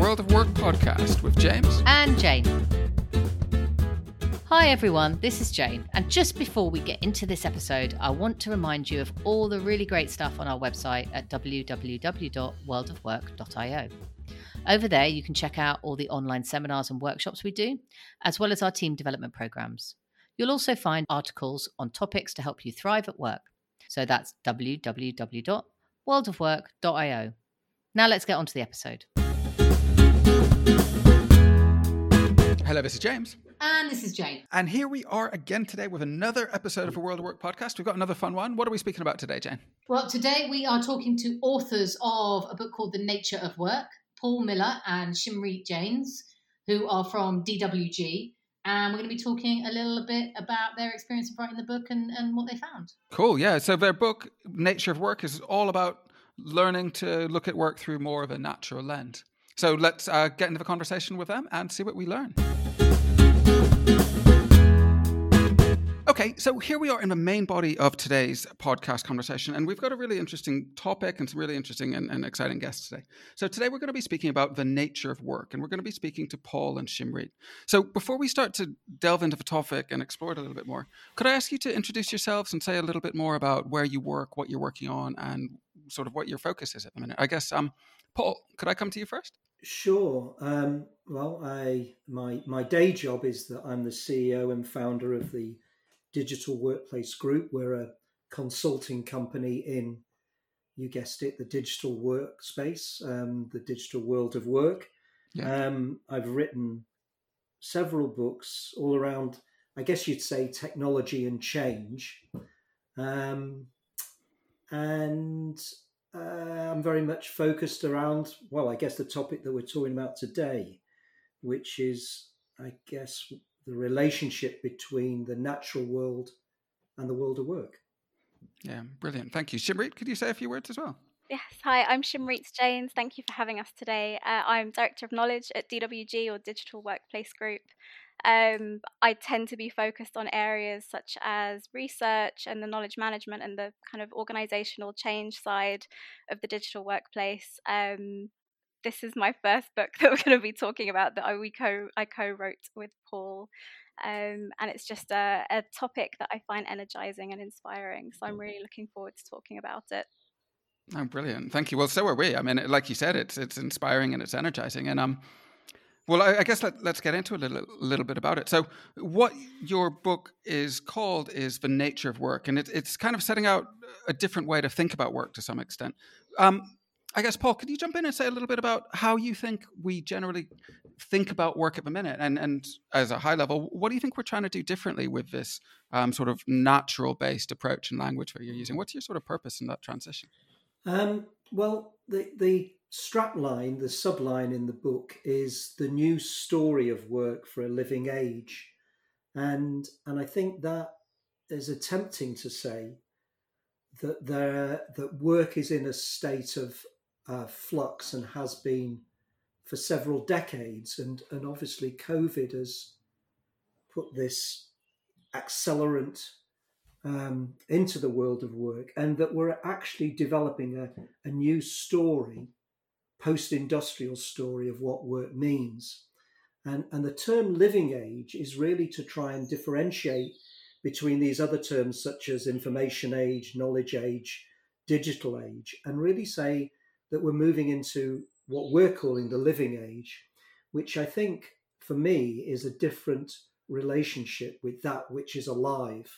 World of Work podcast with James and Jane. Hi everyone, this is Jane, and just before we get into this episode, I want to remind you of all the really great stuff on our website at www.worldofwork.io. Over there, you can check out all the online seminars and workshops we do, as well as our team development programs. You'll also find articles on topics to help you thrive at work. So that's www.worldofwork.io. Now let's get on to the episode. Hello, this is James. And this is Jane. And here we are again today with another episode of a World of Work podcast. We've got another fun one. What are we speaking about today, Jane? Well, today we are talking to authors of a book called The Nature of Work, Paul Miller and Shimrit Janes, who are from DWG. And we're going to be talking a little bit about their experience of writing the book and, and what they found. Cool. Yeah. So their book, Nature of Work, is all about learning to look at work through more of a natural lens. So let's uh, get into the conversation with them and see what we learn. Okay, so here we are in the main body of today's podcast conversation, and we've got a really interesting topic and some really interesting and, and, exciting guests today. So, today we're going to be speaking about the nature of work, and we're going to be speaking to Paul and Shimrit. So, before we start to delve into the topic and explore it a little bit more, could I ask you to introduce yourselves and say a little bit more about where you work, what you're working on, and sort of what your focus is at the minute? I guess, um, Paul, could I come to you first? Sure. Um, well, I my my day job is that I'm the CEO and founder of the Digital Workplace Group. We're a consulting company in, you guessed it, the digital workspace, um, the digital world of work. Yeah. Um, I've written several books all around, I guess you'd say, technology and change. Um, and uh, I'm very much focused around, well, I guess the topic that we're talking about today, which is, I guess, the relationship between the natural world and the world of work. Yeah, brilliant. Thank you. Shimrit, could you say a few words as well? Yes, hi, I'm Shimrit Janes. Thank you for having us today. Uh, I'm Director of Knowledge at DWG or Digital Workplace Group. Um, I tend to be focused on areas such as research and the knowledge management and the kind of organizational change side of the digital workplace. Um, this is my first book that we're going to be talking about that I we co I co-wrote with Paul. Um, and it's just a, a topic that I find energizing and inspiring. So I'm really looking forward to talking about it. Oh, brilliant! Thank you. Well, so are we. I mean, like you said, it's it's inspiring and it's energizing. And um, well, I, I guess let, us get into a little little bit about it. So, what your book is called is the nature of work, and it, it's kind of setting out a different way to think about work to some extent. Um, I guess, Paul, could you jump in and say a little bit about how you think we generally think about work at the minute? And, and as a high level, what do you think we're trying to do differently with this um, sort of natural based approach and language that you're using? What's your sort of purpose in that transition? Um, well, the, the strap line, the subline in the book is the new story of work for a living age. And, and I think that is attempting to say that there that work is in a state of uh, flux and has been for several decades. And, and obviously, COVID has put this accelerant um, into the world of work, and that we're actually developing a, a new story, post industrial story of what work means. And, and the term living age is really to try and differentiate between these other terms such as information age, knowledge age, digital age, and really say that we're moving into what we're calling the living age, which I think for me is a different relationship with that which is alive,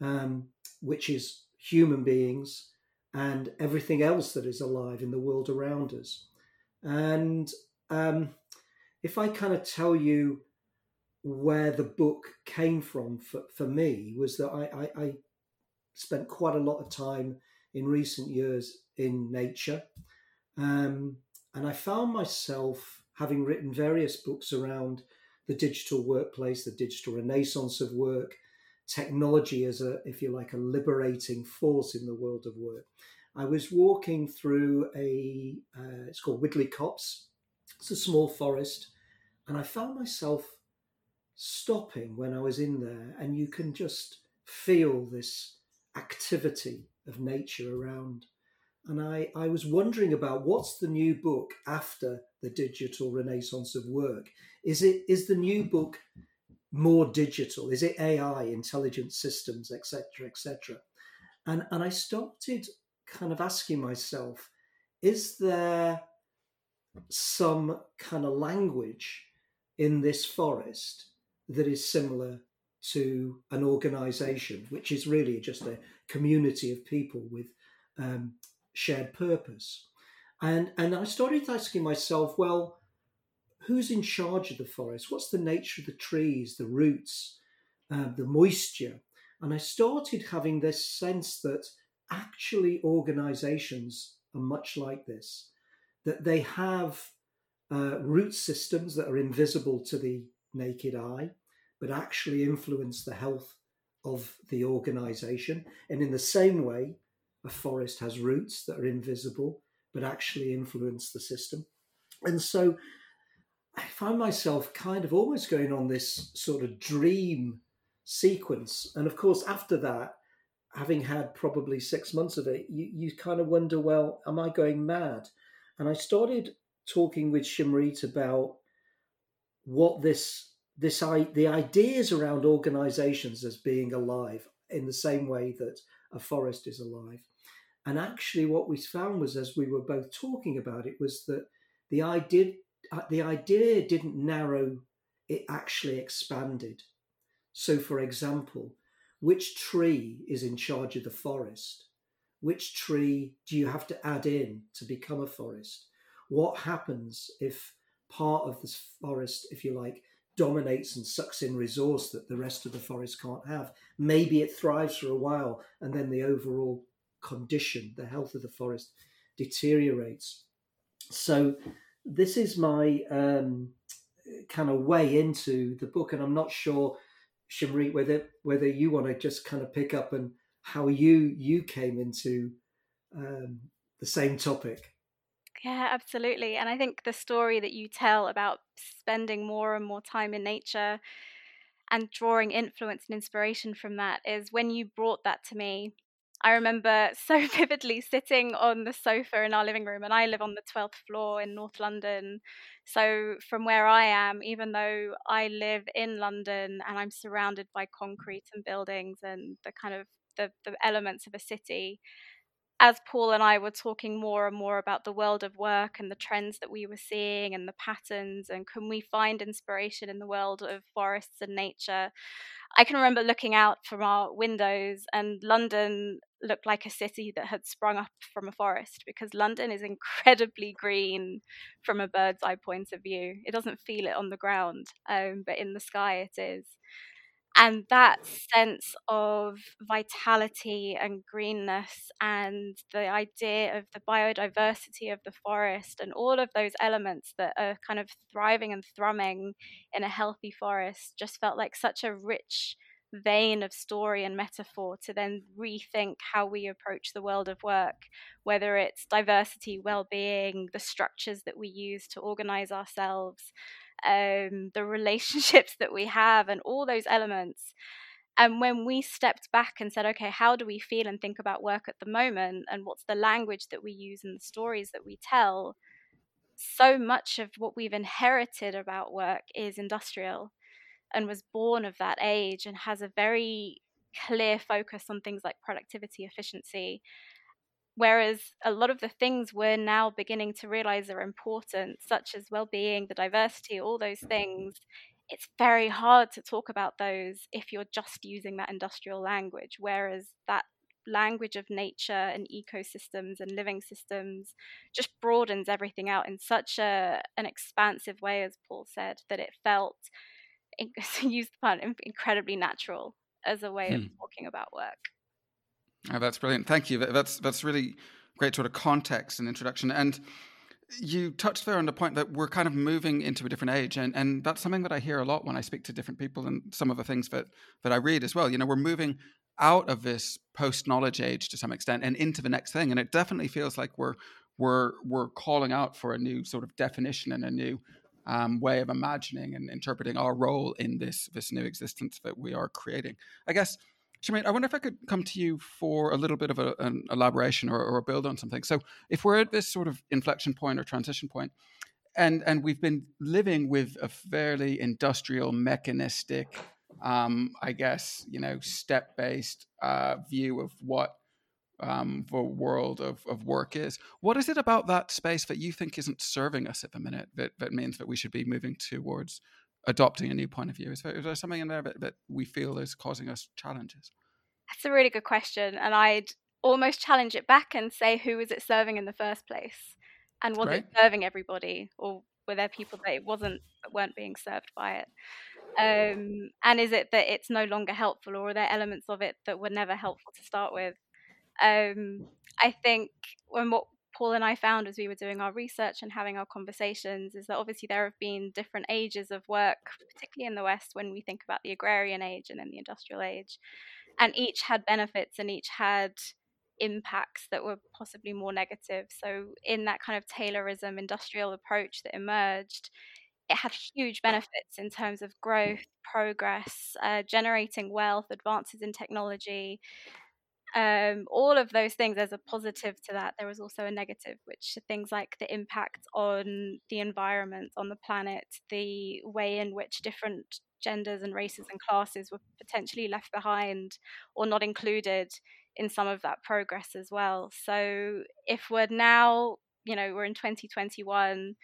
um, which is human beings and everything else that is alive in the world around us. And um, if I kind of tell you where the book came from for, for me, was that I, I, I spent quite a lot of time in recent years in nature. Um, and I found myself having written various books around the digital workplace, the digital renaissance of work, technology as a, if you like, a liberating force in the world of work. I was walking through a, uh, it's called Widdley Copse. It's a small forest. And I found myself stopping when I was in there, and you can just feel this activity of nature around and I, I was wondering about what's the new book after the digital renaissance of work. Is it is the new book more digital? Is it AI, intelligent systems, etc., etc.? And and I started kind of asking myself, is there some kind of language in this forest that is similar to an organization, which is really just a community of people with um, shared purpose. And, and I started asking myself, well, who's in charge of the forest? What's the nature of the trees, the roots, uh, the moisture? And I started having this sense that actually organizations are much like this, that they have uh, root systems that are invisible to the naked eye, but actually influence the health of the organization. And in the same way, a forest has roots that are invisible, but actually influence the system. And so I find myself kind of almost going on this sort of dream sequence. And of course, after that, having had probably six months of it, you, you kind of wonder, well, am I going mad? And I started talking with Shimrit about what this this I, the ideas around organizations as being alive in the same way that a forest is alive and actually what we found was as we were both talking about it was that the idea Uh, the idea didn't narrow it actually expanded so for example which tree is in charge of the forest which tree do you have to add in to become a forest what happens if part of this forest if you like dominates and sucks in resource that the rest of the forest can't have. Maybe it thrives for a while and then the overall condition, the health of the forest deteriorates. So, this is my um, kind of way into the book, and I'm not sure, Shimrit, whether whether you want to just kind of pick up and how you you came into um, the same topic. Yeah, absolutely. And I think the story that you tell about spending more and more time in nature and drawing influence and inspiration from that is when you brought that to me. I remember so vividly sitting on the sofa in our living room, and I live on the 12th floor in North London. So, from where I am, even though I live in London and I'm surrounded by concrete and buildings and the kind of the, the elements of a city, as Paul and I were talking more and more about the world of work and the trends that we were seeing and the patterns, and can we find inspiration in the world of forests and nature? I can remember looking out from our windows, and London looked like a city that had sprung up from a forest because London is incredibly green from a bird's eye point of view. It doesn't feel it on the ground, um, but in the sky it is and that sense of vitality and greenness and the idea of the biodiversity of the forest and all of those elements that are kind of thriving and thrumming in a healthy forest just felt like such a rich vein of story and metaphor to then rethink how we approach the world of work, whether it's diversity, well being, the structures that we use to organize ourselves, um, the relationships that we have, and all those elements. And when we stepped back and said, okay, how do we feel and think about work at the moment? And what's the language that we use and the stories that we tell? So much of what we've inherited about work is industrial and was born of that age and has a very clear focus on things like productivity, efficiency. Whereas a lot of the things we're now beginning to realize are important, such as well being, the diversity, all those things, it's very hard to talk about those if you're just using that industrial language. Whereas that language of nature and ecosystems and living systems just broadens everything out in such a an expansive way, as Paul said, that it felt use the pun incredibly natural as a way hmm. of talking about work. Oh, that's brilliant. Thank you. That's that's really great sort of context and introduction. And you touched there on the point that we're kind of moving into a different age, and, and that's something that I hear a lot when I speak to different people, and some of the things that that I read as well. You know, we're moving out of this post knowledge age to some extent and into the next thing, and it definitely feels like we're we're we're calling out for a new sort of definition and a new um, way of imagining and interpreting our role in this this new existence that we are creating. I guess Shimrit, I wonder if I could come to you for a little bit of a, an elaboration or, or a build on something. So, if we're at this sort of inflection point or transition point, and and we've been living with a fairly industrial, mechanistic, um, I guess you know, step based uh, view of what um, the world of, of work is. What is it about that space that you think isn't serving us at the minute that, that means that we should be moving towards adopting a new point of view? Is there, is there something in there that, that we feel is causing us challenges? That's a really good question. And I'd almost challenge it back and say, who was it serving in the first place? And was it serving everybody? Or were there people that it wasn't, that weren't being served by it? Um, and is it that it's no longer helpful, or are there elements of it that were never helpful to start with? Um, I think when what Paul and I found as we were doing our research and having our conversations is that obviously there have been different ages of work, particularly in the West, when we think about the agrarian age and then the industrial age. And each had benefits and each had impacts that were possibly more negative. So, in that kind of Taylorism industrial approach that emerged, it had huge benefits in terms of growth, progress, uh, generating wealth, advances in technology, um, all of those things there's a positive to that. There was also a negative which are things like the impact on the environment on the planet the way in which different genders and races and classes were potentially left behind or not included in some of that progress as well. So if we're now you know we're in 2021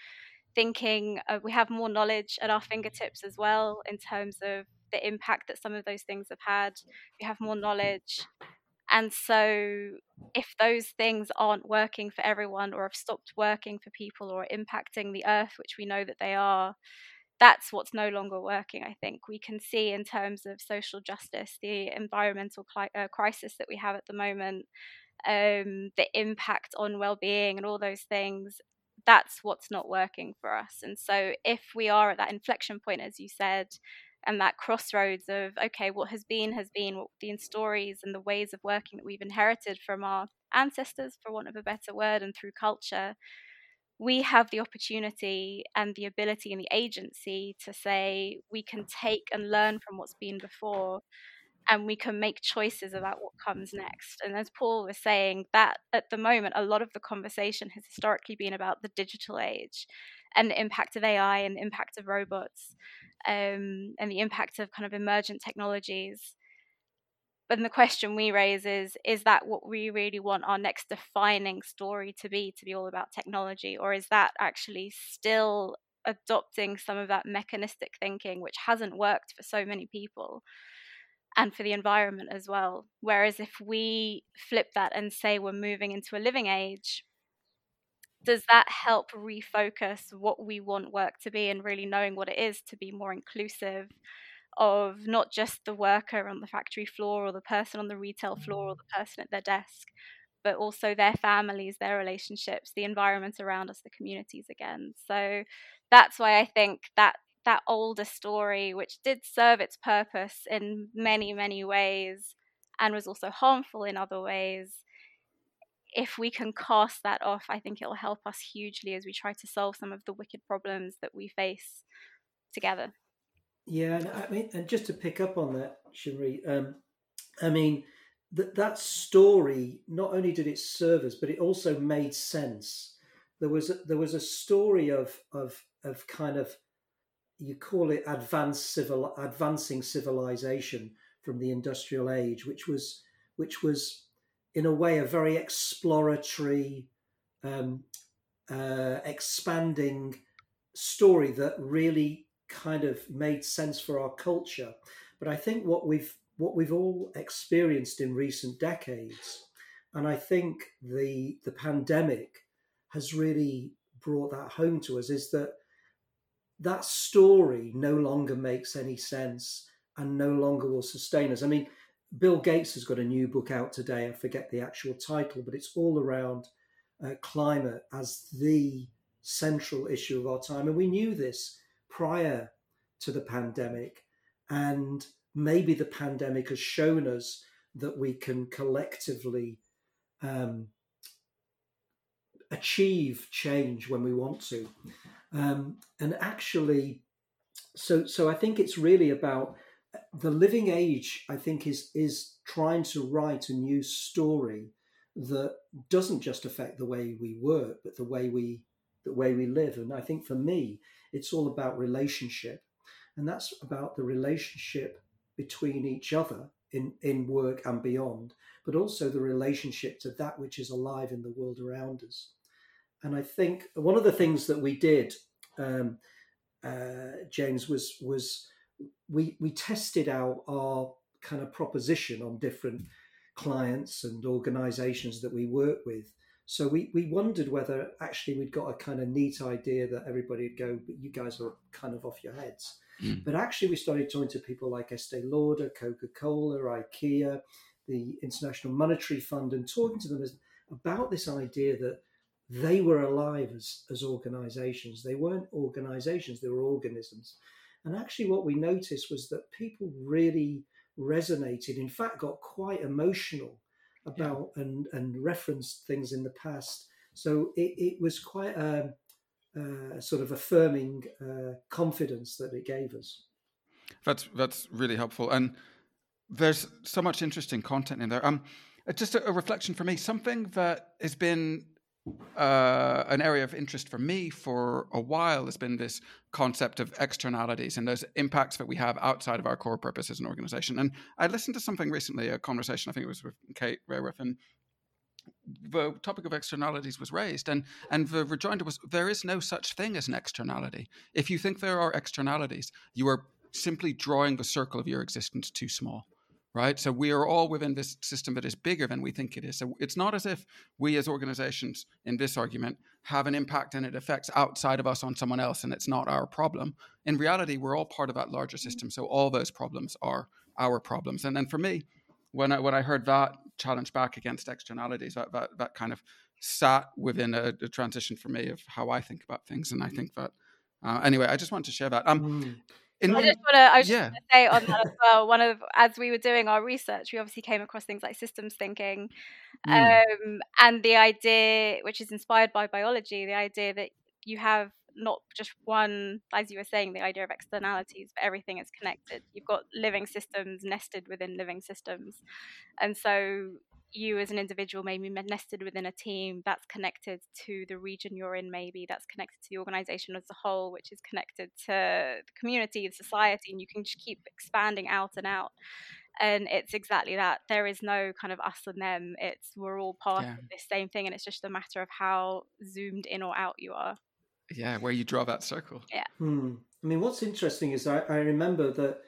thinking uh, we have more knowledge at our fingertips as well in terms of the impact that some of those things have had. We have more knowledge and so, if those things aren't working for everyone or have stopped working for people or impacting the earth, which we know that they are, that's what's no longer working. I think we can see in terms of social justice, the environmental cli- uh, crisis that we have at the moment, um, the impact on well being, and all those things. That's what's not working for us. And so, if we are at that inflection point, as you said, and that crossroads of okay what has been has been what the stories and the ways of working that we've inherited from our ancestors for want of a better word and through culture we have the opportunity and the ability and the agency to say we can take and learn from what's been before and we can make choices about what comes next. And as Paul was saying, that at the moment, a lot of the conversation has historically been about the digital age and the impact of AI and the impact of robots um, and the impact of kind of emergent technologies. But the question we raise is is that what we really want our next defining story to be, to be all about technology? Or is that actually still adopting some of that mechanistic thinking, which hasn't worked for so many people? and for the environment as well. Whereas if we flip that and say we're moving into a living age, does that help refocus what we want work to be and really knowing what it is to be more inclusive of not just the worker on the factory floor or the person on the retail floor or mm-hmm. the person at their desk but also their families their relationships the environment around us the communities again. So that's why i think that that older story which did serve its purpose in many many ways and was also harmful in other ways if we can cast that off, I think it'll help us hugely as we try to solve some of the wicked problems that we face together. Yeah, and I mean, and just to pick up on that, Shimri, um, I mean, that that story not only did it serve us, but it also made sense. There was a, there was a story of of of kind of you call it advanced civil advancing civilization from the industrial age, which was which was in a way, a very exploratory, um, uh, expanding story that really kind of made sense for our culture. But I think what we've what we've all experienced in recent decades, and I think the the pandemic has really brought that home to us, is that that story no longer makes any sense and no longer will sustain us. I mean, Bill Gates has got a new book out today. I forget the actual title, but it's all around uh, climate as the central issue of our time. And we knew this prior to the pandemic. And maybe the pandemic has shown us that we can collectively um, achieve change when we want to. Um, and actually, so so I think it's really about the living age, I think, is is trying to write a new story that doesn't just affect the way we work, but the way we the way we live. And I think for me, it's all about relationship, and that's about the relationship between each other in in work and beyond, but also the relationship to that which is alive in the world around us. And I think one of the things that we did, um, uh, James, was was we we tested out our kind of proposition on different clients and organizations that we work with. So we, we wondered whether actually we'd got a kind of neat idea that everybody would go, but you guys are kind of off your heads. Mm. But actually, we started talking to people like Estee Lauder, Coca Cola, IKEA, the International Monetary Fund, and talking to them about this idea that they were alive as, as organizations. They weren't organizations, they were organisms. And actually, what we noticed was that people really resonated, in fact, got quite emotional about yeah. and, and referenced things in the past. So it, it was quite a, a sort of affirming uh, confidence that it gave us. That's that's really helpful, and there's so much interesting content in there. Um, just a, a reflection for me, something that has been uh, an area of interest for me for a while has been this concept of externalities and those impacts that we have outside of our core purpose as an organization. And I listened to something recently, a conversation, I think it was with Kate Raworth, and the topic of externalities was raised and and the rejoinder was there is no such thing as an externality if you think there are externalities you are simply drawing the circle of your existence too small right? So we are all within this system that is bigger than we think it is. So it's not as if we as organizations in this argument have an impact and it affects outside of us on someone else and it's not our problem. In reality, we're all part of that larger mm-hmm. system. So all those problems are our problems. And then for me, when I, when I heard that challenge back against externalities, that, that, that kind of sat within a, a, transition for me of how I think about things. And I think that, uh, anyway, I just want to share that. Um, mm. In I just want to. I was yeah. just say on that as well. One of as we were doing our research, we obviously came across things like systems thinking, mm. um, and the idea, which is inspired by biology, the idea that you have not just one, as you were saying, the idea of externalities, but everything is connected. You've got living systems nested within living systems, and so you as an individual maybe nested within a team that's connected to the region you're in maybe that's connected to the organization as a whole which is connected to the community the society and you can just keep expanding out and out. And it's exactly that. There is no kind of us and them. It's we're all part yeah. of the same thing and it's just a matter of how zoomed in or out you are. Yeah where you draw that circle. Yeah. Hmm. i mean what's interesting is i, I remember that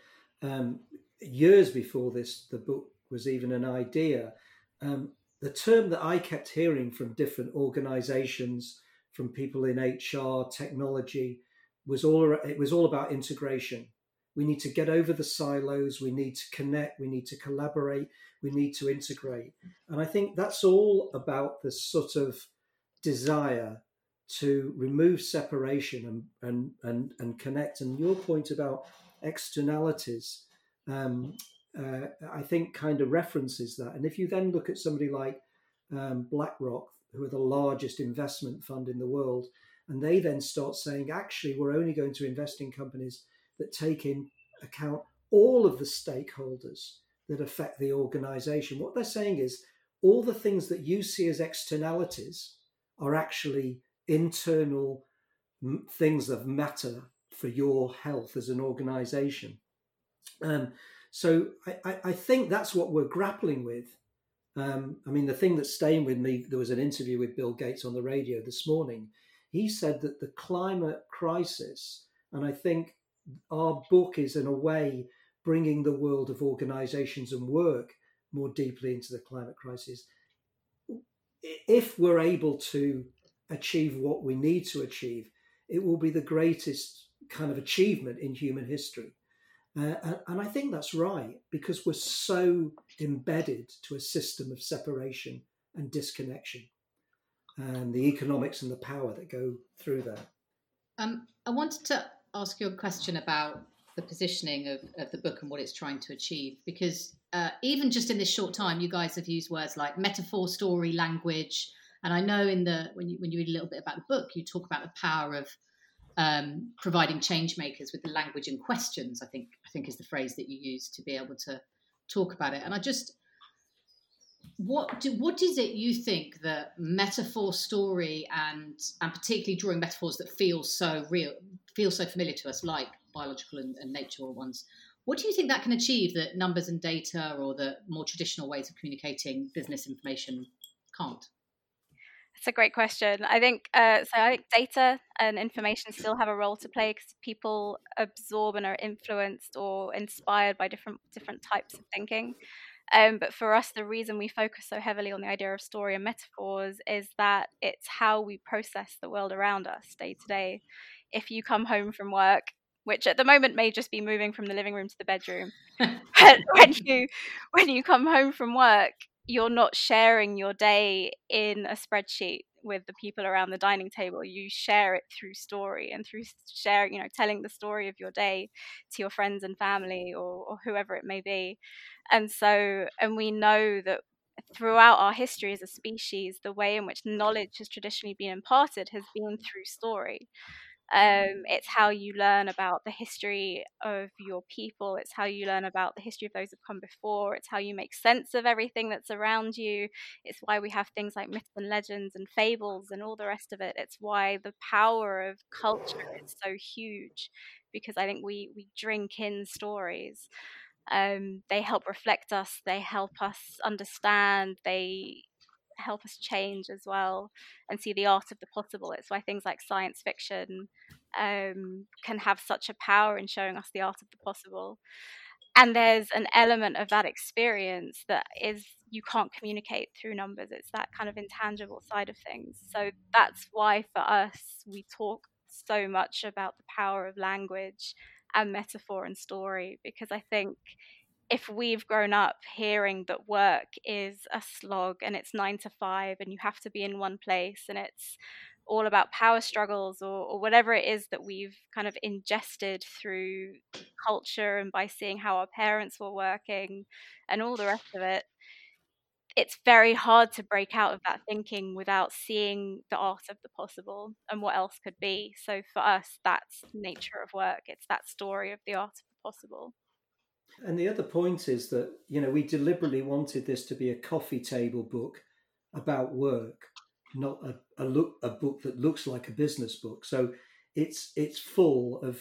um, years before this the book was even an idea um, the term that I kept hearing from different organizations, from people in HR, technology, was all it was all about integration. We need to get over the silos. We need to connect. We need to collaborate. We need to integrate. And I think that's all about the sort of desire to remove separation and and and, and connect. And your point about externalities, um, uh, I think kind of references that. And if you then look at somebody like um, BlackRock, who are the largest investment fund in the world, and they then start saying, actually, we're only going to invest in companies that take in account all of the stakeholders that affect the organization. What they're saying is all the things that you see as externalities are actually internal things that matter for your health as an organization. Um, so I, I think that's what we're grappling with. Um, I mean, the thing that's staying with me, there was an interview with Bill Gates on the radio this morning. He said that the climate crisis, and I think our book is in a way bringing the world of organizations and work more deeply into the climate crisis. If we're able to achieve what we need to achieve, it will be the greatest kind of achievement in human history. Uh, and I think that's right because we're so embedded to a system of separation and disconnection and the economics and the power that go through that. Um, I wanted to ask you a question about the positioning of, of the book and what it's trying to achieve because uh, even just in this short time, you guys have used words like metaphor, story, language. And I know in the when you when you read a little bit about the book, you talk about the power of um, providing change makers with the language and questions. I think I think is the phrase that you use to be able to talk about it. And I just what do, what is it you think that metaphor story and and particularly drawing metaphors that feel so real feel so familiar to us like biological and, and natural ones what do you think that can achieve that numbers and data or the more traditional ways of communicating business information can't it's a great question. I think uh, so. I think data and information still have a role to play because people absorb and are influenced or inspired by different different types of thinking. Um, but for us, the reason we focus so heavily on the idea of story and metaphors is that it's how we process the world around us day to day. If you come home from work, which at the moment may just be moving from the living room to the bedroom, when you when you come home from work, you're not sharing your day in a spreadsheet with the people around the dining table. You share it through story and through sharing you know telling the story of your day to your friends and family or, or whoever it may be. And so and we know that throughout our history as a species the way in which knowledge has traditionally been imparted has been through story um, it's how you learn about the history of your people. It's how you learn about the history of those who've come before. It's how you make sense of everything that's around you. It's why we have things like myths and legends and fables and all the rest of it. It's why the power of culture is so huge because I think we, we drink in stories. Um, they help reflect us, they help us understand, they help us change as well and see the art of the possible. It's why things like science fiction um, can have such a power in showing us the art of the possible. And there's an element of that experience that is you can't communicate through numbers. It's that kind of intangible side of things. So that's why for us we talk so much about the power of language and metaphor and story because I think if we've grown up hearing that work is a slog and it's nine to five and you have to be in one place and it's all about power struggles or, or, whatever it is that we've kind of ingested through culture and by seeing how our parents were working and all the rest of it, it's very hard to break out of that thinking without seeing the art of the possible and what else could be. So for us, that's nature of work. It's that story of the art of the possible. And the other point is that, you know, we deliberately wanted this to be a coffee table book about work, not a, a look a book that looks like a business book. So it's it's full of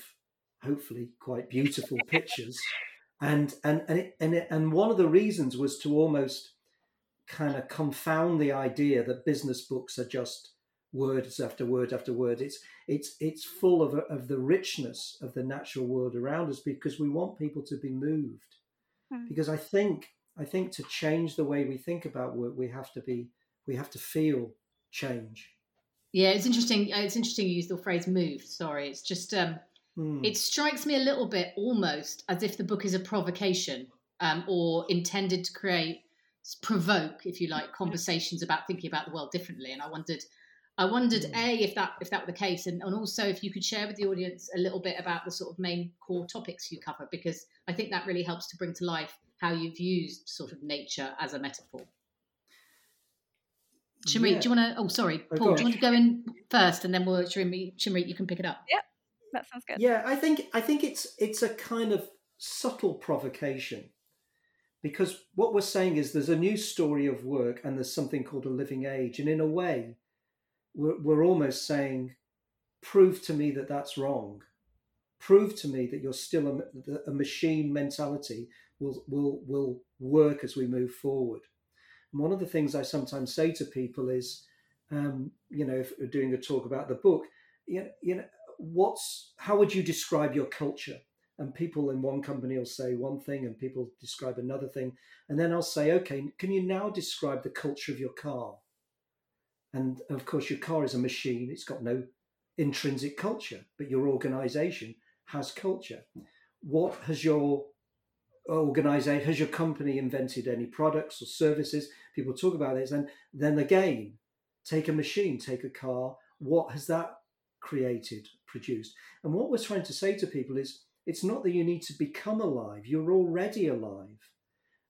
hopefully quite beautiful pictures. And and and it, and it, and one of the reasons was to almost kind of confound the idea that business books are just words after word after word. It's it's it's full of of the richness of the natural world around us because we want people to be moved. Mm. Because I think I think to change the way we think about work, we have to be we have to feel change. Yeah, it's interesting. Uh, it's interesting you use the phrase "moved." Sorry, it's just um, mm. it strikes me a little bit almost as if the book is a provocation um, or intended to create provoke, if you like, conversations about thinking about the world differently. And I wondered I wondered mm. a if that if that were the case, and, and also if you could share with the audience a little bit about the sort of main core topics you cover, because I think that really helps to bring to life how you've used sort of nature as a metaphor. Shimrit, yeah. do you want to? Oh, sorry, oh, Paul. do you want to go in first, and then we'll Shimrit, Shimrit, you can pick it up. Yeah, that sounds good. Yeah, I think I think it's it's a kind of subtle provocation because what we're saying is there's a new story of work and there's something called a living age, and in a way, we're, we're almost saying, prove to me that that's wrong. Prove to me that you're still a, a machine mentality will, will, will work as we move forward. And one of the things I sometimes say to people is, um, you know, if we're doing a talk about the book, you know, you know, what's how would you describe your culture? And people in one company will say one thing, and people describe another thing, and then I'll say, okay, can you now describe the culture of your car? And of course, your car is a machine, it's got no intrinsic culture, but your organization has culture. What has your organization, has your company invented any products or services? People talk about this. And then again, take a machine, take a car. What has that created, produced? And what we're trying to say to people is it's not that you need to become alive, you're already alive.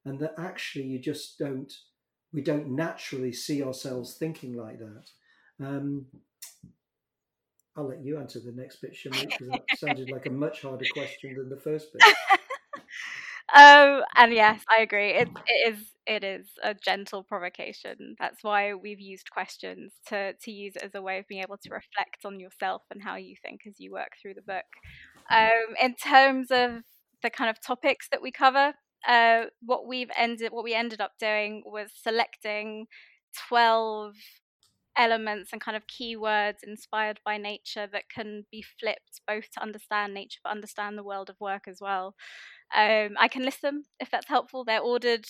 And that actually you just don't we don't naturally see ourselves thinking like that. Um, I'll let you answer the next bit, Shimmy, because that sounded like a much harder question than the first bit. um, and yes, I agree. It, it is it is a gentle provocation. That's why we've used questions to to use it as a way of being able to reflect on yourself and how you think as you work through the book. Um, in terms of the kind of topics that we cover, uh, what we've ended what we ended up doing was selecting twelve elements and kind of keywords inspired by nature that can be flipped both to understand nature but understand the world of work as well. Um, I can list them if that's helpful. They're ordered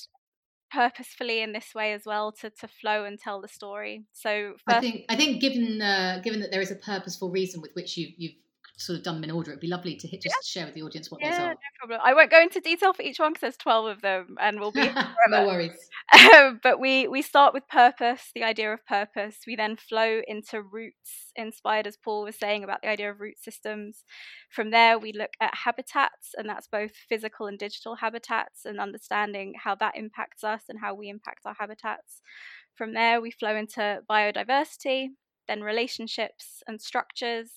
purposefully in this way as well to, to flow and tell the story. So first... I think I think given uh, given that there is a purposeful reason with which you you've sort of done them in order, it'd be lovely to hit, just yeah. share with the audience what yeah, those are. No problem. I won't go into detail for each one because there's 12 of them and we'll be no worries. Um, but we, we start with purpose, the idea of purpose. We then flow into roots, inspired as Paul was saying about the idea of root systems. From there, we look at habitats, and that's both physical and digital habitats, and understanding how that impacts us and how we impact our habitats. From there, we flow into biodiversity, then relationships and structures,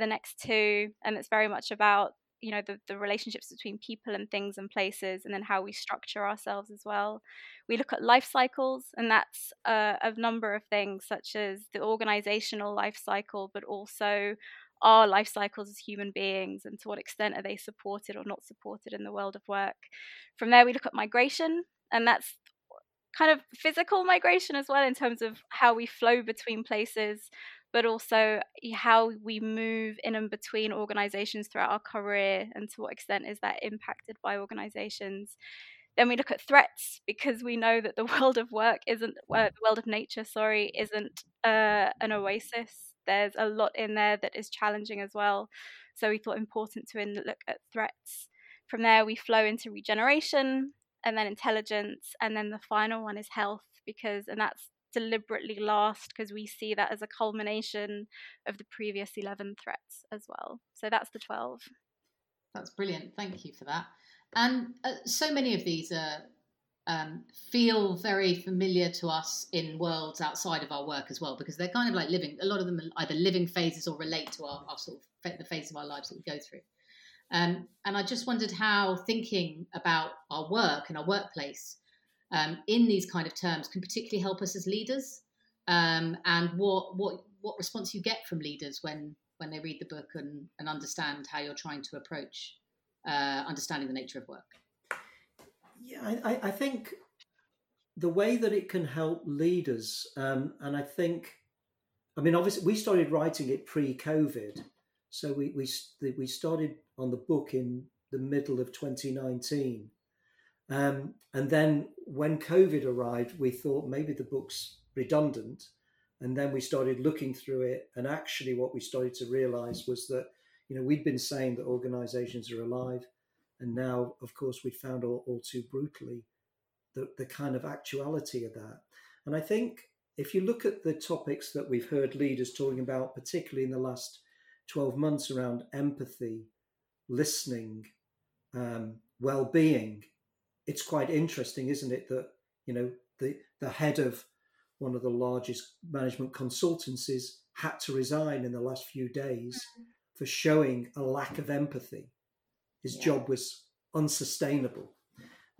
the next two, and it's very much about you know the, the relationships between people and things and places and then how we structure ourselves as well. We look at life cycles and that's a number of things such as the organizational life cycle but also our life cycles as human beings and to what extent are they supported or not supported in the world of work. From there we look at migration and that's kind of physical migration as well in terms of how we flow between places but also how we move in and between organizations throughout our career and to what extent is that impacted by organizations. Then we look at threats because we know that the world of work isn't uh, the world of nature sorry isn't uh, an oasis. There's a lot in there that is challenging as well. So we thought important to look at threats. From there we flow into regeneration and then intelligence and then the final one is health because and that's deliberately last because we see that as a culmination of the previous 11 threats as well. So that's the 12. That's brilliant. Thank you for that. And uh, so many of these are, um, feel very familiar to us in worlds outside of our work as well, because they're kind of like living, a lot of them are either living phases or relate to our, our sort of the phase of our lives that we go through. Um, and I just wondered how thinking about our work and our workplace um, in these kind of terms can particularly help us as leaders um, and what what what response you get from leaders when when they read the book and, and understand how you're trying to approach uh, understanding the nature of work. Yeah I, I think the way that it can help leaders um, and i think i mean obviously we started writing it pre-covid. So we, we we started on the book in the middle of 2019 um, and then when COVID arrived, we thought maybe the book's redundant. And then we started looking through it. And actually, what we started to realize was that, you know, we'd been saying that organizations are alive. And now, of course, we found all, all too brutally the, the kind of actuality of that. And I think if you look at the topics that we've heard leaders talking about, particularly in the last 12 months around empathy, listening, um, well being, it's quite interesting, isn't it, that you know the the head of one of the largest management consultancies had to resign in the last few days mm-hmm. for showing a lack of empathy. His yeah. job was unsustainable.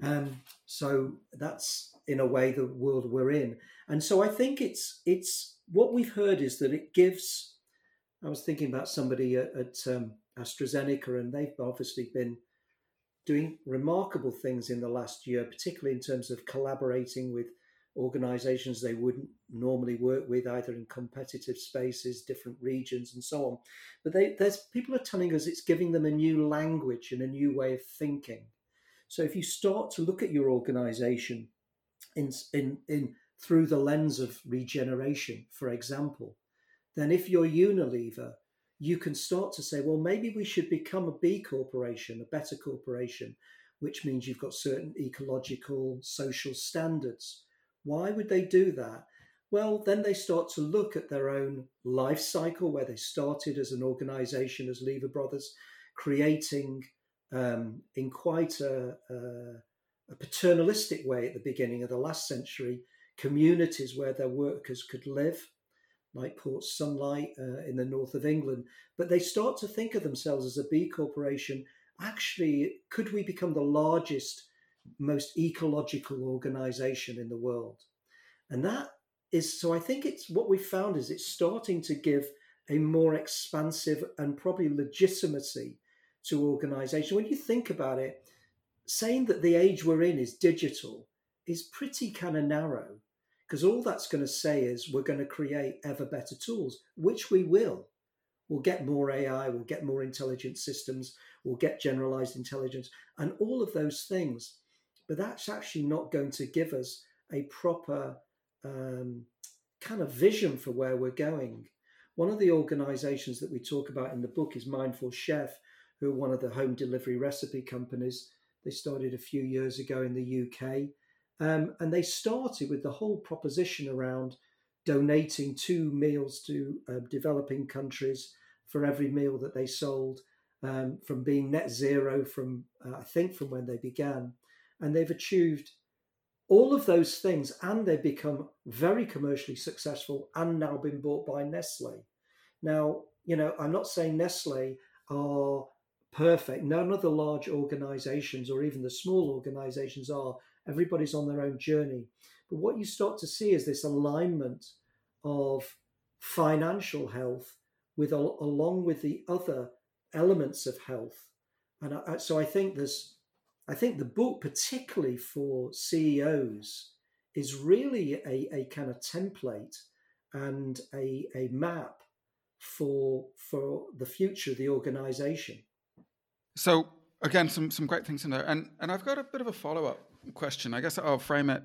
Um, so that's in a way the world we're in. And so I think it's it's what we've heard is that it gives. I was thinking about somebody at, at um, AstraZeneca, and they've obviously been doing remarkable things in the last year, particularly in terms of collaborating with organizations they wouldn't normally work with, either in competitive spaces, different regions, and so on. But they, there's people are telling us it's giving them a new language and a new way of thinking. So if you start to look at your organization in, in, in through the lens of regeneration, for example, then if you're Unilever, you can start to say, well, maybe we should become a B corporation, a better corporation, which means you've got certain ecological, social standards. Why would they do that? Well, then they start to look at their own life cycle, where they started as an organization, as Lever Brothers, creating um, in quite a, a, a paternalistic way at the beginning of the last century communities where their workers could live like Port Sunlight uh, in the north of England. But they start to think of themselves as a B corporation. Actually, could we become the largest, most ecological organization in the world? And that is so. I think it's what we found is it's starting to give a more expansive and probably legitimacy to organization. When you think about it, saying that the age we're in is digital is pretty kind of narrow because all that's going to say is we're going to create ever better tools, which we will. We'll get more AI, we'll get more intelligent systems, we'll get generalized intelligence, and all of those things. But that's actually not going to give us a proper um, kind of vision for where we're going. One of the organizations that we talk about in the book is Mindful Chef, who are one of the home delivery recipe companies. They started a few years ago in the UK. Um, and they started with the whole proposition around donating two meals to uh, developing countries for every meal that they sold, um, from being net zero from, uh, I think, from when they began. And they've achieved all of those things and they've become very commercially successful and now been bought by Nestle. Now, you know, I'm not saying Nestle are perfect. None of the large organizations or even the small organizations are. Everybody's on their own journey. But what you start to see is this alignment of financial health with along with the other elements of health. And I, so I think there's I think the book, particularly for CEOs, is really a, a kind of template and a, a map for for the future of the organization. So again, some some great things in there, and and I've got a bit of a follow up question. I guess I'll frame it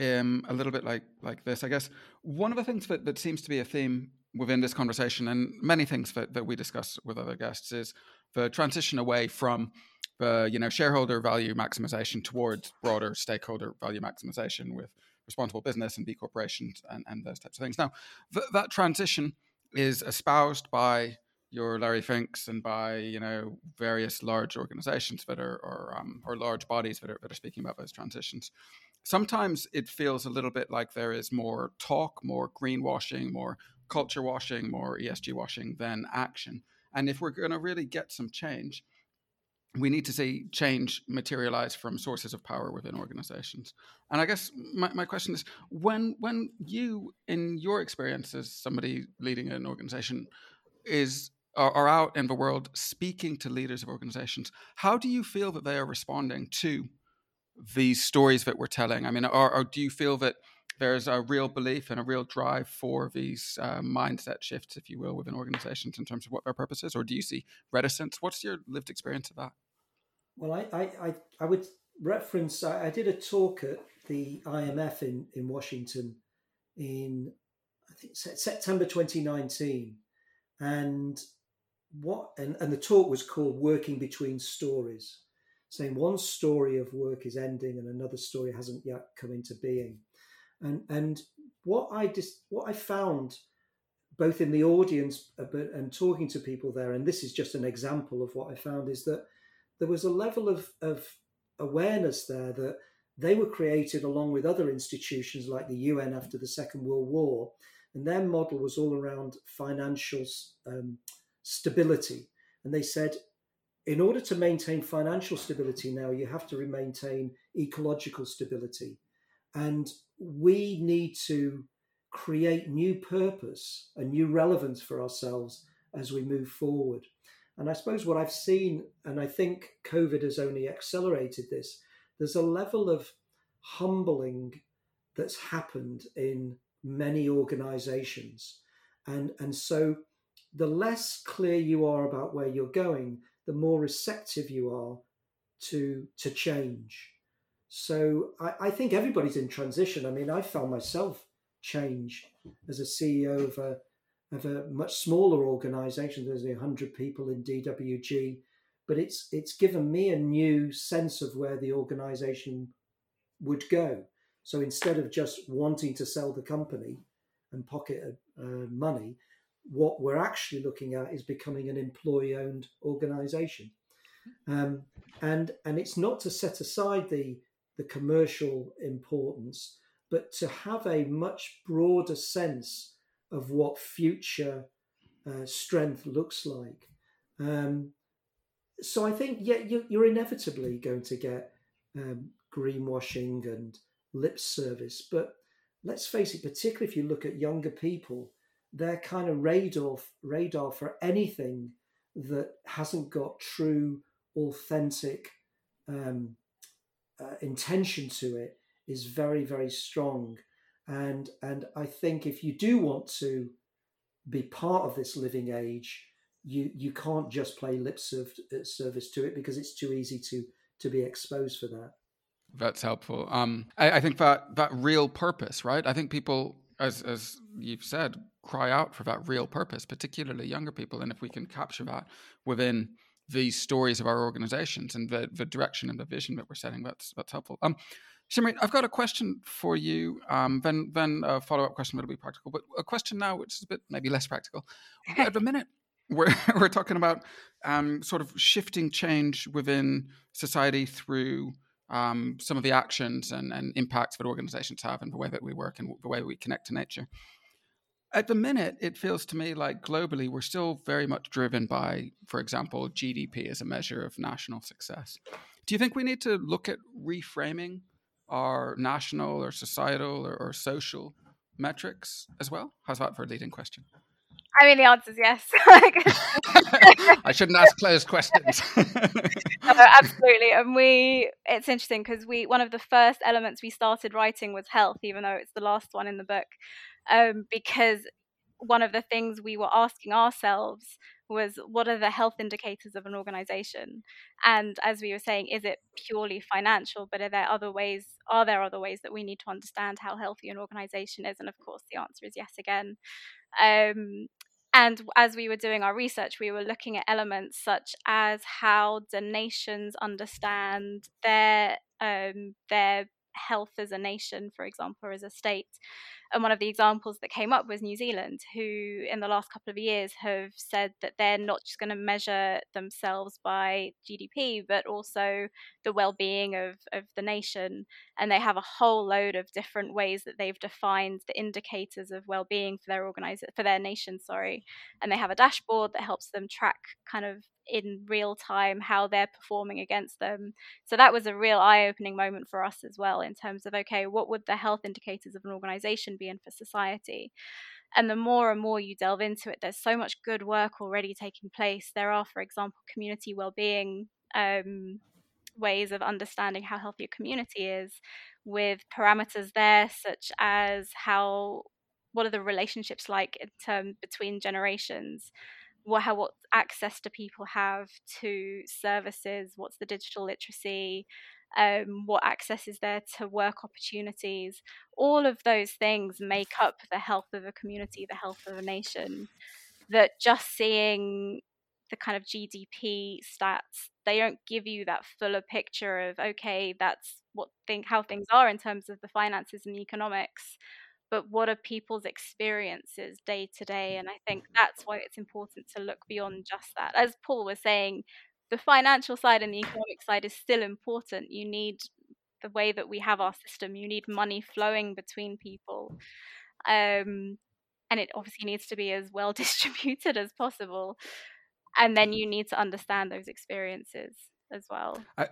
um, a little bit like like this. I guess one of the things that, that seems to be a theme within this conversation, and many things that, that we discuss with other guests, is the transition away from the you know shareholder value maximization towards broader stakeholder value maximization with responsible business and B corporations and, and those types of things. Now, th- that transition is espoused by your Larry Finks and by you know various large organizations that are or um, or large bodies that are that are speaking about those transitions. Sometimes it feels a little bit like there is more talk, more greenwashing, more culture washing, more ESG washing than action. And if we're going to really get some change, we need to see change materialize from sources of power within organizations. And I guess my, my question is when when you, in your experience as somebody leading an organization, is are, are out in the world speaking to leaders of organizations, how do you feel that they are responding to these stories that we're telling? I mean, or, or do you feel that there's a real belief and a real drive for these uh, mindset shifts, if you will, within organizations in terms of what their purpose is? Or do you see reticence? What's your lived experience of that? Well, I, I, I, would reference, I, I, did a talk at the IMF in, in Washington in, I think, September 2019. And what and, and the talk was called working between stories saying one story of work is ending and another story hasn't yet come into being. And and what i just what i found both in the audience uh, and talking to people there and this is just an example of what i found is that there was a level of of awareness there that they were created along with other institutions like the UN after the Second World War, and their model was all around financial um, stability. And they said, in order to maintain financial stability now, you have to maintain ecological stability. And we need to create new purpose and new relevance for ourselves as we move forward. And I suppose what I've seen, and I think COVID has only accelerated this, there's a level of humbling that's happened in many organizations. And, and so the less clear you are about where you're going, the more receptive you are to to change. So I, I think everybody's in transition. I mean, I found myself change as a CEO of a of a much smaller organization. There's a hundred people in DWG, but it's it's given me a new sense of where the organization would go. So instead of just wanting to sell the company and pocket uh, money, what we're actually looking at is becoming an employee owned organization. Um, and, and it's not to set aside the, the commercial importance, but to have a much broader sense of what future uh, strength looks like. Um, so I think, yeah, you're, you're inevitably going to get um, greenwashing and lip service. But let's face it, particularly if you look at younger people, they're kind of radar radar for anything that hasn't got true, authentic um, uh, intention to it is very, very strong. And and I think if you do want to be part of this living age, you you can't just play lip uh, service to it because it's too easy to to be exposed for that. That's helpful. Um, I, I think that that real purpose, right? I think people, as as you've said, cry out for that real purpose, particularly younger people. And if we can capture that within these stories of our organizations and the, the direction and the vision that we're setting, that's that's helpful. Um, Shimrit, I've got a question for you. Um, then then a follow up question that'll be practical, but a question now which is a bit maybe less practical. At the minute, we're we're talking about um, sort of shifting change within society through um, some of the actions and, and impacts that organizations have and the way that we work and the way we connect to nature. At the minute, it feels to me like globally we're still very much driven by, for example, GDP as a measure of national success. Do you think we need to look at reframing our national or societal or, or social metrics as well? How's that for a leading question? I mean, the answer is yes. I shouldn't ask closed questions. no, absolutely. And we, it's interesting because we, one of the first elements we started writing was health, even though it's the last one in the book, um, because one of the things we were asking ourselves was what are the health indicators of an organization? And as we were saying is it purely financial? But are there other ways are there other ways that we need to understand how healthy an organization is? And of course the answer is yes again. Um, and as we were doing our research we were looking at elements such as how do nations understand their um, their health as a nation for example as a state and one of the examples that came up was New Zealand, who in the last couple of years have said that they're not just going to measure themselves by GDP, but also the well-being of, of the nation. And they have a whole load of different ways that they've defined the indicators of well-being for their organize for their nation. Sorry, and they have a dashboard that helps them track kind of in real time how they're performing against them. So that was a real eye opening moment for us as well in terms of okay, what would the health indicators of an organization be in for society? And the more and more you delve into it, there's so much good work already taking place. There are, for example, community well-being um, ways of understanding how healthy a community is, with parameters there such as how what are the relationships like in term between generations what how what access do people have to services what's the digital literacy um, what access is there to work opportunities all of those things make up the health of a community the health of a nation that just seeing the kind of gdp stats they don't give you that fuller picture of okay that's what think how things are in terms of the finances and the economics but what are people's experiences day to day? And I think that's why it's important to look beyond just that. As Paul was saying, the financial side and the economic side is still important. You need the way that we have our system, you need money flowing between people. Um, and it obviously needs to be as well distributed as possible. And then you need to understand those experiences as well. I,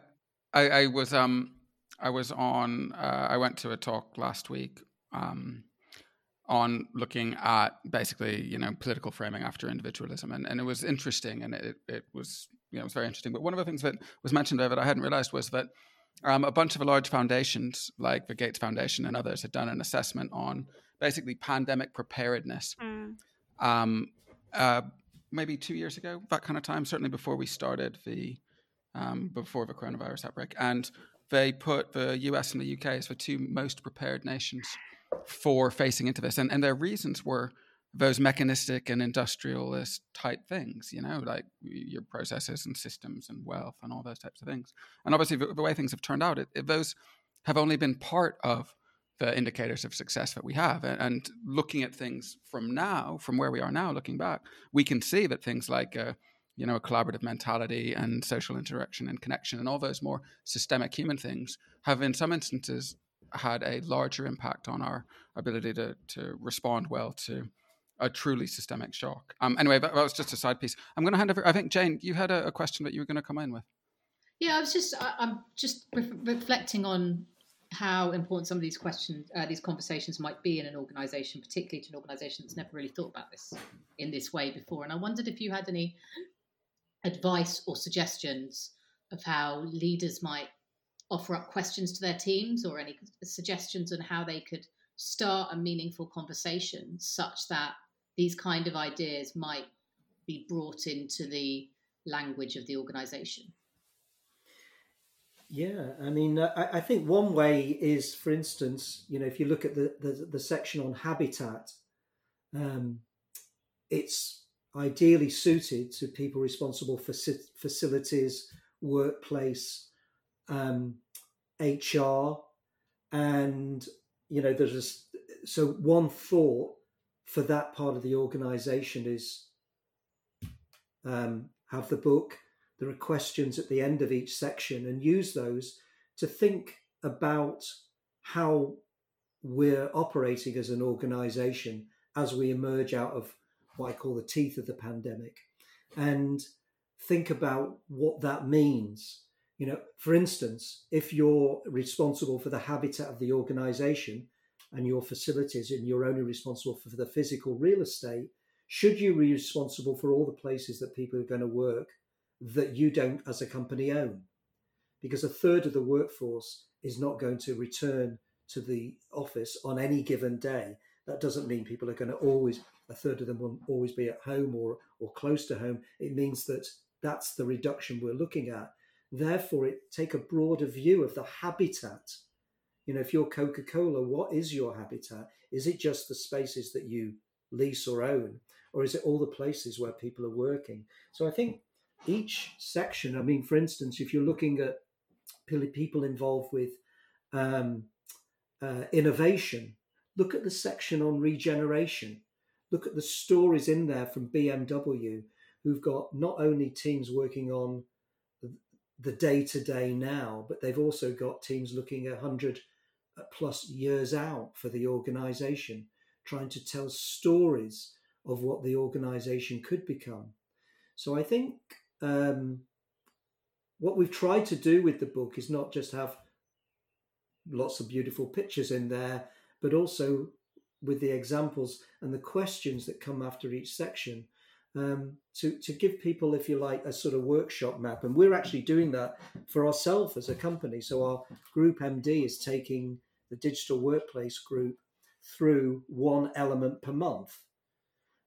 I, I was um I was on uh, I went to a talk last week um, on looking at basically you know political framing after individualism and, and it was interesting and it, it was you know it was very interesting but one of the things that was mentioned there that i hadn't realized was that um, a bunch of large foundations like the gates foundation and others had done an assessment on basically pandemic preparedness mm. um, uh, maybe two years ago that kind of time certainly before we started the um, before the coronavirus outbreak and they put the us and the uk as the two most prepared nations for facing into this. And, and their reasons were those mechanistic and industrialist type things, you know, like your processes and systems and wealth and all those types of things. And obviously, the, the way things have turned out, it, it, those have only been part of the indicators of success that we have. And, and, looking at things from now, from where we are now, looking back, we can see that things like, uh, you know, a collaborative mentality and social interaction and connection and all those more systemic human things have, in some instances, had a larger impact on our ability to, to respond well to a truly systemic shock. Um, anyway, that, that, was just a side piece. I'm going to hand over. I think Jane, you had a, a question that you were going to come in with. Yeah, I was just I, am just re- reflecting on how important some of these questions, uh, these conversations might be in an organisation, particularly to an organisation that's never really thought about this in this way before. And I wondered if you had any advice or suggestions of how leaders might offer up questions to their teams, or any suggestions on how they could start a meaningful conversation such that these kind of ideas might be brought into the language of the organisation. Yeah, I mean, uh, I, I, think one way is, for instance, you know, if you look at the the, the section on habitat, um, it's ideally suited to people responsible for facilities, workplace, um, HR, and you know, there's a, so one thought for that part of the organisation is um, have the book there are questions at the end of each section and use those to think about how we're operating as an organization as we emerge out of what I call the teeth of the pandemic and think about what that means. You know, for instance, if you're responsible for the habitat of the organization and your facilities and you're only responsible for the physical real estate, should you be responsible for all the places that people are going to work that you don't, as a company, own. Because a third of the workforce is not going to return to the office on any given day. That doesn't mean people are going to always, a third of them will always be at home or, or close to home. It means that that's the reduction we're looking at. Therefore, it take a broader view of the habitat. You know, if you're Coca Cola, what is your habitat? Is it just the spaces that you lease or own, or is it all the places where people are working? So I think each section, I mean, for instance, if you're looking at people involved with um, uh, innovation, look at the section on regeneration. Look at the stories in there from BMW, who've got not only teams working on the day to day now, but they've also got teams looking at 100 plus years out for the organization, trying to tell stories of what the organization could become. So I think um, what we've tried to do with the book is not just have lots of beautiful pictures in there, but also with the examples and the questions that come after each section um, to, to give people, if you like, a sort of workshop map. And we're actually doing that for ourselves as a company. So our group MD is taking the digital workplace group through one element per month.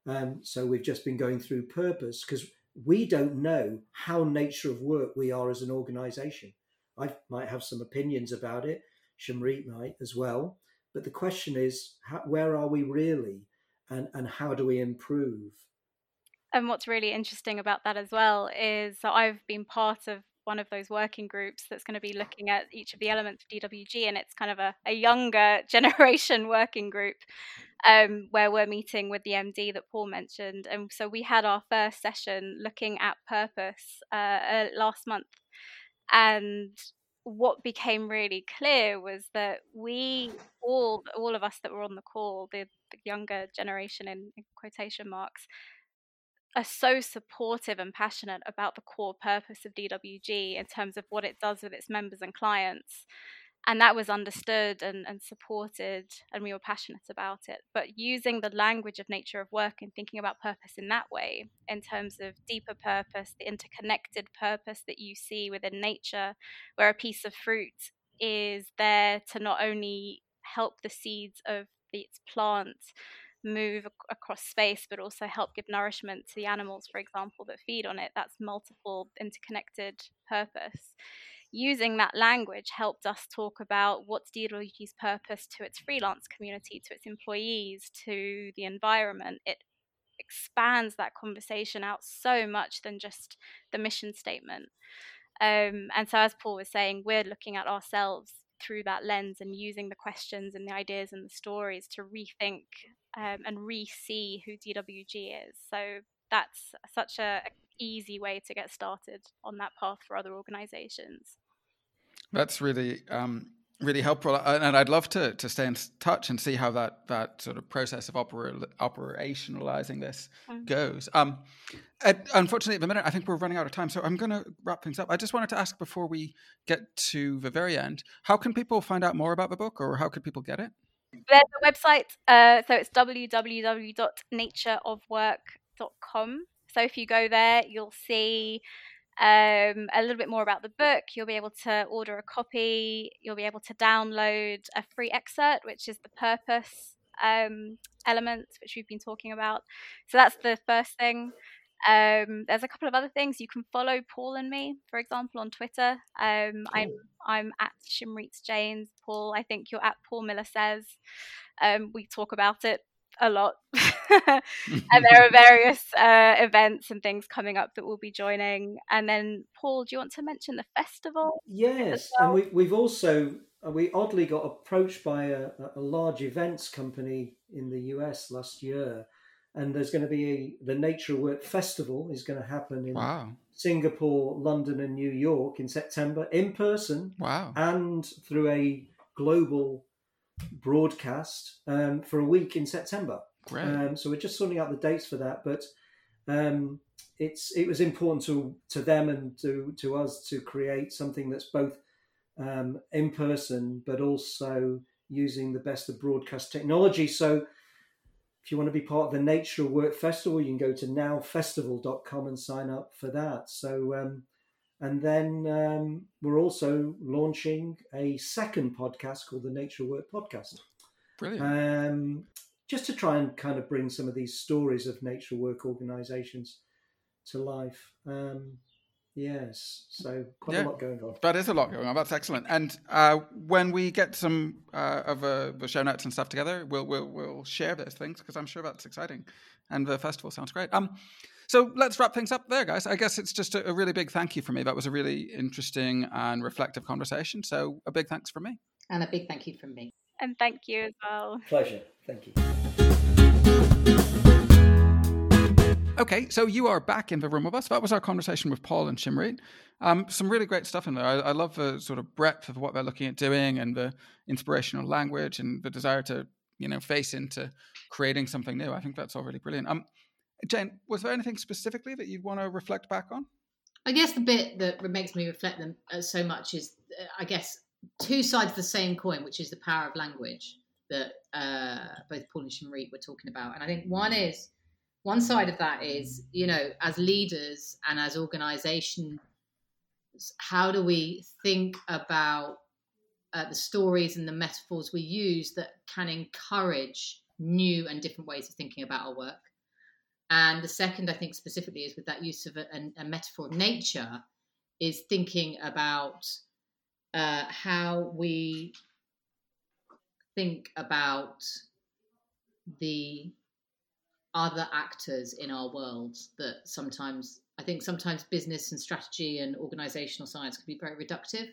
Um, so we've just been going through purpose because we don't know how nature of work we are as an organization. I might have some opinions about it, Shimrit might as well. But the question is, how, where are we really and, and how do we improve? And what's really interesting about that as well is I've been part of one of those working groups that's going to be looking at each of the elements of DWG, and it's kind of a, a younger generation working group um, where we're meeting with the MD that Paul mentioned. And so we had our first session looking at purpose uh, uh, last month. And what became really clear was that we all, all of us that were on the call, the, the younger generation in, in quotation marks, are so supportive and passionate about the core purpose of DWG in terms of what it does with its members and clients and that was understood and, and supported and we were passionate about it. But using the language of nature of work and thinking about purpose in that way in terms of deeper purpose the interconnected purpose that you see within nature where a piece of fruit is there to not only help the seeds of its plant move across space but also help give nourishment to the animals for example that feed on it that's multiple interconnected purpose using that language helped us talk about what's DWG's purpose to its freelance community, to its employees, to the environment. It expands that conversation out so much than just the mission statement. Um, and so, as Paul was saying, we're looking at ourselves through that lens and using the questions and the ideas and the stories to rethink um, and re-see who DWG is. So that's such a, easy way to get started on that path for other organizations. That's really um, really helpful, and I'd love to to stay in touch and see how that that sort of process of opera, operationalizing this mm. goes. Um, at, unfortunately, at the minute, I think we're running out of time, so I'm going to wrap things up. I just wanted to ask before we get to the very end, how can people find out more about the book, or how could people get it? There's a website, uh, so it's www.natureofwork.com. So if you go there, you'll see um, a little bit more about the book. You'll be able to order a copy. You'll be able to download a free excerpt, which is the purpose um, elements, which we've been talking about. So that's the first thing. Um, there's a couple of other things you can follow Paul and me, for example, on Twitter. Um. I'm I'm at Shimreets Janes. Paul, I think you're at Paul Miller says. Um, we talk about it a lot. and there are various uh, events and things coming up that we'll be joining. And then, Paul, do you want to mention the festival? Yes, well? and we, we've also uh, we oddly got approached by a, a, large events company in the US last year, and there's going to be a, the Nature Work Festival is going to happen in wow. Singapore, London, and New York in September in person. Wow! And through a global broadcast um, for a week in September. Um, so we're just sorting out the dates for that, but um, it's it was important to to them and to to us to create something that's both um, in person but also using the best of broadcast technology. So if you want to be part of the Nature of Work Festival, you can go to nowfestival.com and sign up for that. So um, and then um, we're also launching a second podcast called the Nature of Work Podcast. Brilliant. Um, just to try and kind of bring some of these stories of nature work organizations to life. Um, yes, so quite yeah, a lot going on. That is a lot going on. That's excellent. And uh, when we get some uh, of uh, the show notes and stuff together, we'll we'll, we'll share those things because I'm sure that's exciting. And the festival sounds great. Um, so let's wrap things up there, guys. I guess it's just a, a really big thank you for me. That was a really interesting and reflective conversation. So a big thanks from me. And a big thank you from me. And thank you as well. Pleasure. Thank you. Okay, so you are back in the room with us. That was our conversation with Paul and Shimrit. Um, some really great stuff in there. I, I, love the sort of breadth of what they're looking at doing and the inspirational language and the desire to, you know, face into creating something new. I think that's all really brilliant. Um, Jane, was there anything specifically that you'd want to reflect back on? I guess the bit that makes me reflect them uh, so much is, uh, I guess, two sides of the same coin, which is the power of language that uh, both Paul and Shimrit were talking about. And I think one is one side of that is, you know, as leaders and as organizations, how do we think about uh, the stories and the metaphors we use that can encourage new and different ways of thinking about our work? And the second, I think, specifically is with that use of a, a, metaphor of nature, is thinking about uh, how we think about the other actors in our world that sometimes I think sometimes business and strategy and organizational science can be very reductive.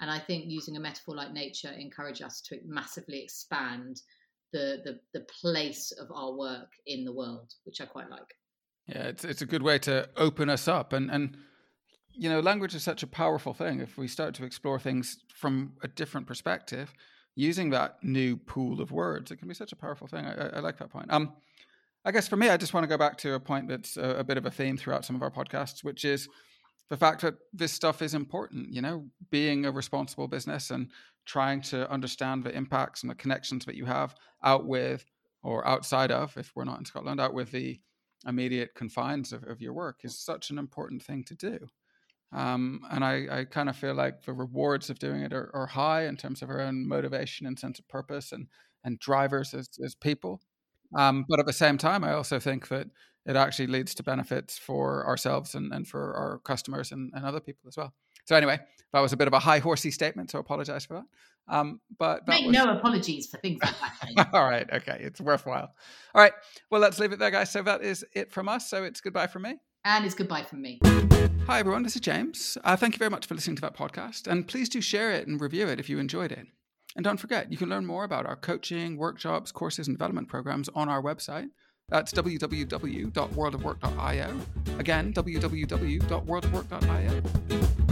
And I think using a metaphor like nature encourage us to massively expand the, the the place of our work in the world, which I quite like. Yeah, it's it's a good way to open us up and and you know, language is such a powerful thing. If we start to explore things from a different perspective, using that new pool of words, it can be such a powerful thing. I, I like that point. Um, I guess for me, I just want to go back to a point that's a, a, bit of a theme throughout some of our podcasts, which is the fact that this stuff is important. You know, being a responsible business and trying to understand the impacts and the connections that you have out with or outside of, if we're not in Scotland, out with the immediate confines of, of your work is such an important thing to do. Um, and I, I kind of feel like the rewards of doing it are, are, high in terms of our own motivation and sense of purpose and, and drivers as, as people. Um, but at the same time, I also think that it actually leads to benefits for ourselves and, and for our customers and, and other people as well. So anyway, that was a bit of a high horsey statement, so I apologize for that. Um, but make was... no apologies for things like that. All right, okay, it's worthwhile. All right, well, let's leave it there, guys. So that is it from us. So it's goodbye from me, and it's goodbye from me. Hi, everyone. This is James. Uh, thank you very much for listening to that podcast. And please do share it and review it if you enjoyed it. And don't forget, you can learn more about our coaching, workshops, courses, and development programs on our website. That's www.worldofwork.io. Again, www.worldofwork.io.